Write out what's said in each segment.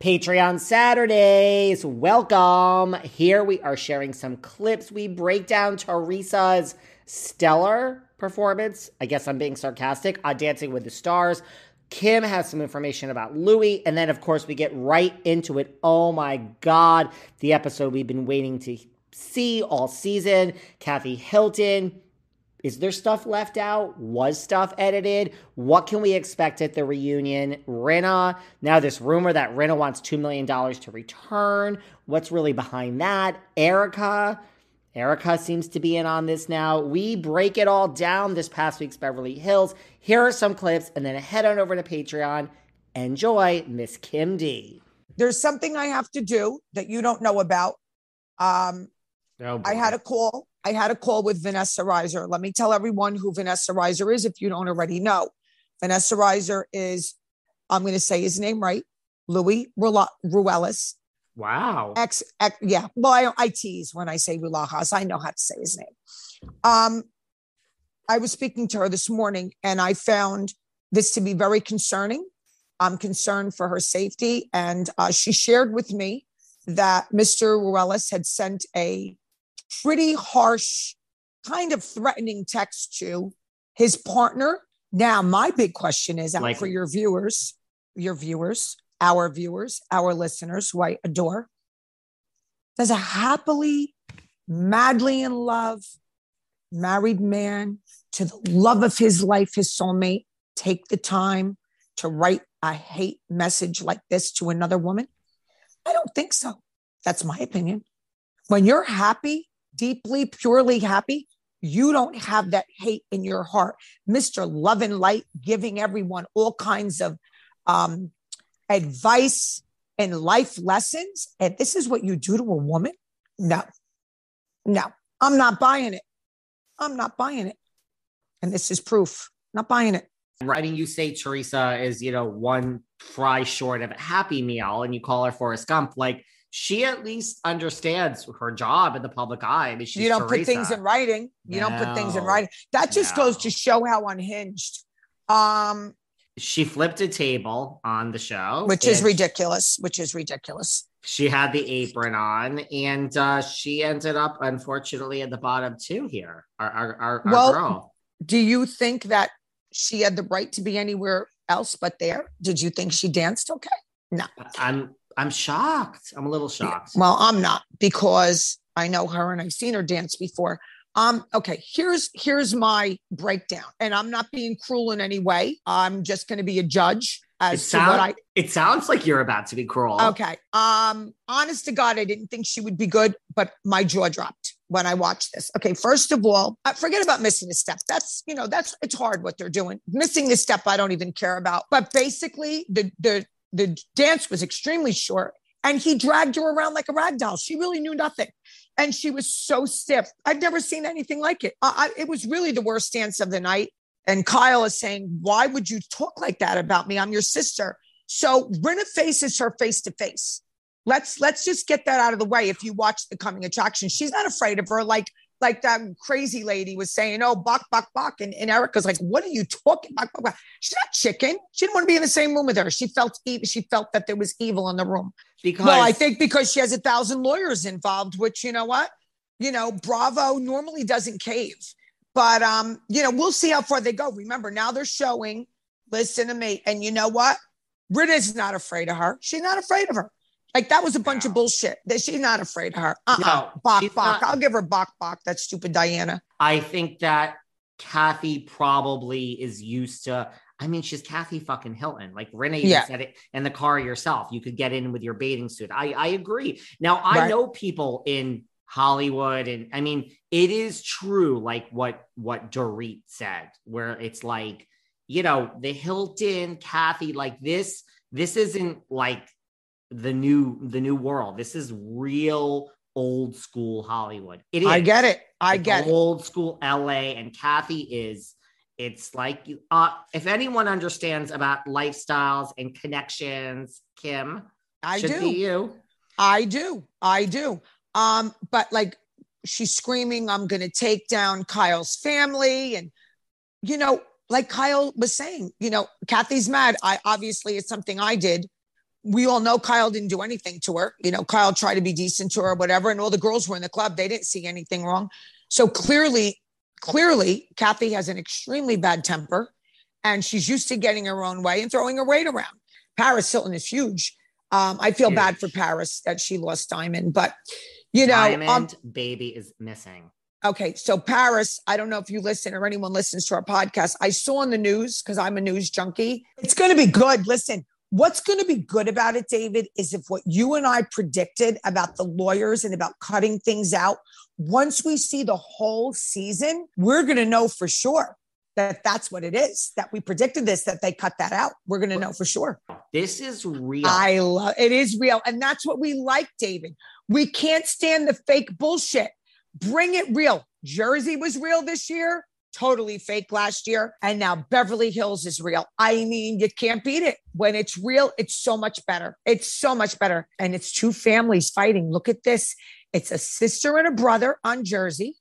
Patreon Saturdays. Welcome. Here we are sharing some clips. We break down Teresa's stellar performance. I guess I'm being sarcastic on Dancing with the Stars. Kim has some information about Louis. And then, of course, we get right into it. Oh my God. The episode we've been waiting to see all season. Kathy Hilton is there stuff left out? Was stuff edited? What can we expect at the reunion? Rinna, now this rumor that Rinna wants $2 million to return. What's really behind that? Erika, Erika seems to be in on this now. We break it all down this past week's Beverly Hills. Here are some clips, and then head on over to Patreon. Enjoy Miss Kim D. There's something I have to do that you don't know about. Um, oh, I had a call I had a call with Vanessa Reiser. Let me tell everyone who Vanessa Reiser is if you don't already know. Vanessa Reiser is, I'm going to say his name right, Louis Ruelas. Wow. Ex, ex, yeah. Well, I, I tease when I say Ruelas. I know how to say his name. Um, I was speaking to her this morning and I found this to be very concerning. I'm concerned for her safety. And uh, she shared with me that Mr. Ruelas had sent a pretty harsh, kind of threatening text to his partner. Now, my big question is out like, for your viewers, your viewers, our viewers, our listeners, who I adore. Does a happily, madly in love, married man to the love of his life, his soulmate, take the time to write a hate message like this to another woman? I don't think so. That's my opinion. When you're happy deeply, purely happy, you don't have that hate in your heart. Mr. Love and Light giving everyone all kinds of um, advice and life lessons. And this is what you do to a woman? No, no, I'm not buying it. I'm not buying it. And this is proof. Not buying it. Mean, you say Teresa is, you know, one fry short of a happy meal and you call her Forrest Gump. Like, she at least understands her job in the public eye. I mean, you don't Teresa. put things in writing. You no, don't put things in writing. That just no. goes to show how unhinged. Um, she flipped a table on the show, which is ridiculous. Which is ridiculous. She had the apron on, and uh, she ended up, unfortunately, at the bottom two Here, our our, our, our girl. Do you think that she had the right to be anywhere else but there? Did you think she danced okay? No. I'm I'm shocked. I'm a little shocked. Well, I'm not because I know her and I've seen her dance before. Um, okay, here's here's my breakdown, and I'm not being cruel in any way. I'm just going to be a judge as sound, to what I. It sounds like you're about to be cruel. Okay. Um, honest to God, I didn't think she would be good, but my jaw dropped when I watched this. Okay, first of all, uh, forget about missing a step. That's you know that's it's hard what they're doing. Missing a step, I don't even care about. But basically, the the the dance was extremely short and he dragged her around like a rag doll. She really knew nothing. And she was so stiff. I've never seen anything like it. I, it was really the worst dance of the night. And Kyle is saying, Why would you talk like that about me? I'm your sister. So Rinna faces her face to face. let's let's just get that out of the way. If you watch the coming attraction, she's not afraid of her. Like like that crazy lady was saying, oh, buck, buck, buck. And, and Erika's like, what are you talking about? She's not chicken. She didn't want to be in the same room with her. She felt evil. She felt that there was evil in the room. Because well, I think because she has a thousand lawyers involved, which you know what? You know, Bravo normally doesn't cave. But um, you know, we'll see how far they go. Remember, now they're showing, listen to me. And you know what? Britta's not afraid of her. She's not afraid of her. Like that was a bunch of bullshit. That she's not afraid of her. Uh-uh. No, Bok Bok. Not. I'll give her Bok Bok. That stupid Diana. I think that Kathy probably is used to. I mean, she's Kathy fucking Hilton. Like Renee yeah. said it in the car yourself. You could get in with your bathing suit. I I agree. Now I right. know people in Hollywood, and I mean, it is true. Like what what Dorit said, where it's like, you know, the Hilton, Kathy, like this. This isn't like the new the new world. This is real old school Hollywood. It is. I get it. I it's get old school LA and Kathy is it's like uh if anyone understands about lifestyles and connections, Kim, I do. you. I do. I do. Um but like she's screaming I'm going to take down Kyle's family and you know like Kyle was saying, you know, Kathy's mad. I obviously it's something I did we all know Kyle didn't do anything to her. You know, Kyle tried to be decent to her or whatever. And all the girls were in the club. They didn't see anything wrong. So clearly, clearly, Kathy has an extremely bad temper and she's used to getting her own way and throwing her weight around. Paris Hilton is huge. Um, I feel huge. bad for Paris that she lost Diamond, but you know, um, Diamond um, baby is missing. Okay, so Paris, I don't know if you listen or anyone listens to our podcast. I saw on the news because I'm a news junkie. It's going to be good. Listen, What's going to be good about it, David, is if what you and I predicted about the lawyers and about cutting things out, once we see the whole season, we're going to know for sure that that's what it is that we predicted this that they cut that out. We're going to know for sure. This is real. I love it is real and that's what we like david. We can't stand the fake bullshit. Bring it real. Jersey was real this year totally fake last year. And now Beverly Hills is real. I mean, you can't beat it. When it's real, it's so much better. It's so much better. And it's two families fighting. Look at this. It's a sister and a brother on Jersey.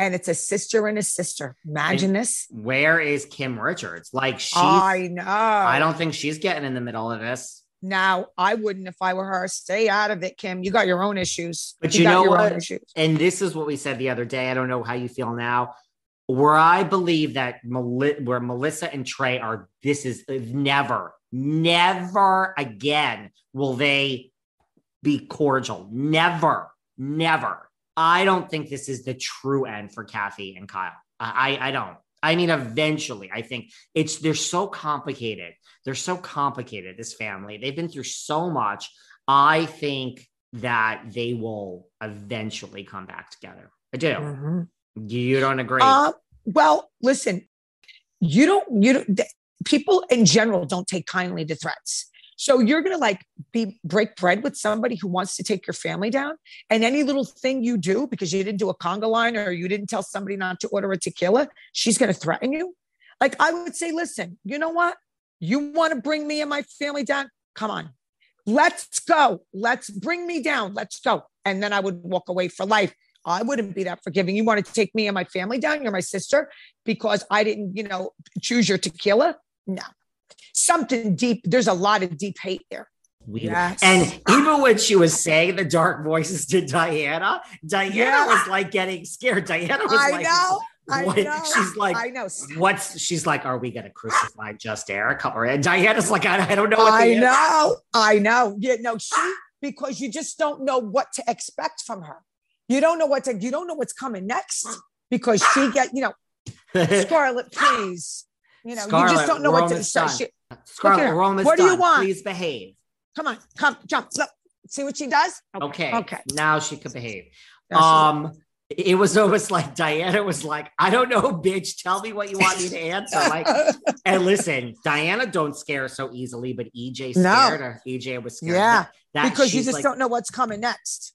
And it's a sister and a sister. Imagine and this. Where is Kim Richards? Like she I know. I don't think she's getting in the middle of this. Now, I wouldn't if I were her. Stay out of it, Kim. You got your own issues. But you, you know what? And this is what we said the other day. I don't know how you feel now where I believe that where Melissa and Tre are, this is never, never again will they be cordial. Never, never. I don't think this is the true end for Kathy and Kyle. I, I don't. I mean, eventually, I think it's they're so complicated. They're so complicated. This family, they've been through so much. I think that they will eventually come back together. I do. Mm-hmm. You don't agree? Uh, well, listen, you don't, you don't, people in general don't take kindly to threats. So you're going to like be break bread with somebody who wants to take your family down. And any little thing you do because you didn't do a conga line or you didn't tell somebody not to order a tequila, she's going to threaten you. Like I would say, listen, you know what? You want to bring me and my family down? Come on. Let's go. Let's bring me down. Let's go. And then I would walk away for life. I wouldn't be that forgiving. You want to take me and my family down? You're my sister because I didn't, you know, choose your tequila? No. Something deep. There's a lot of deep hate there. Yes. And even when she was saying the dark voices to Diana, Diana yeah. was like getting scared. Diana was I like, know. I know. She's like, I know. What's she's like? Are we gonna crucify just Erika? Or and Diana's like, I, I don't know. I know. I know. Yeah, no, she because you just don't know what to expect from her. You don't know what to, you don't know what's coming next because she get, you know, Scarlett, please. You know, Scarlett, you just don't know what to say. She, Scarlett, we're almost what do you want? Please behave. Come on, come, jump. Look, see what she does? Okay. Okay. Now she could behave. um, it was almost like Diana was like, I don't know, bitch. Tell me what you want me to answer. Like, and listen, Diana don't scare so easily, but EJ scared no. her. EJ was scared. Yeah. That, because you just like, don't know what's coming next.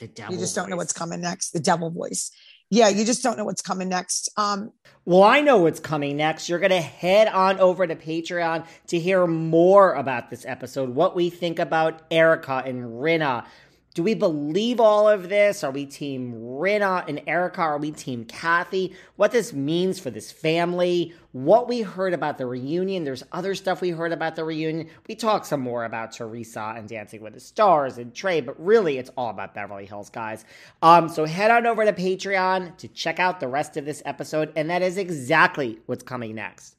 The devil You just don't know what's coming next. The devil voice. Yeah, you just don't know what's coming next. Um, Well, I know what's coming next. You're going to head on over to Patreon to hear more about this episode, what we think about Erika and Rinna. Do we believe all of this? Are we team Rinna and Erika? Are we team Kathy? What this means for this family? What we heard about the reunion? There's other stuff we heard about the reunion. We talked some more about Teresa and Dancing with the Stars and Tre, but really it's all about Beverly Hills, guys. Um, so head on over to Patreon to check out the rest of this episode, and that is exactly what's coming next.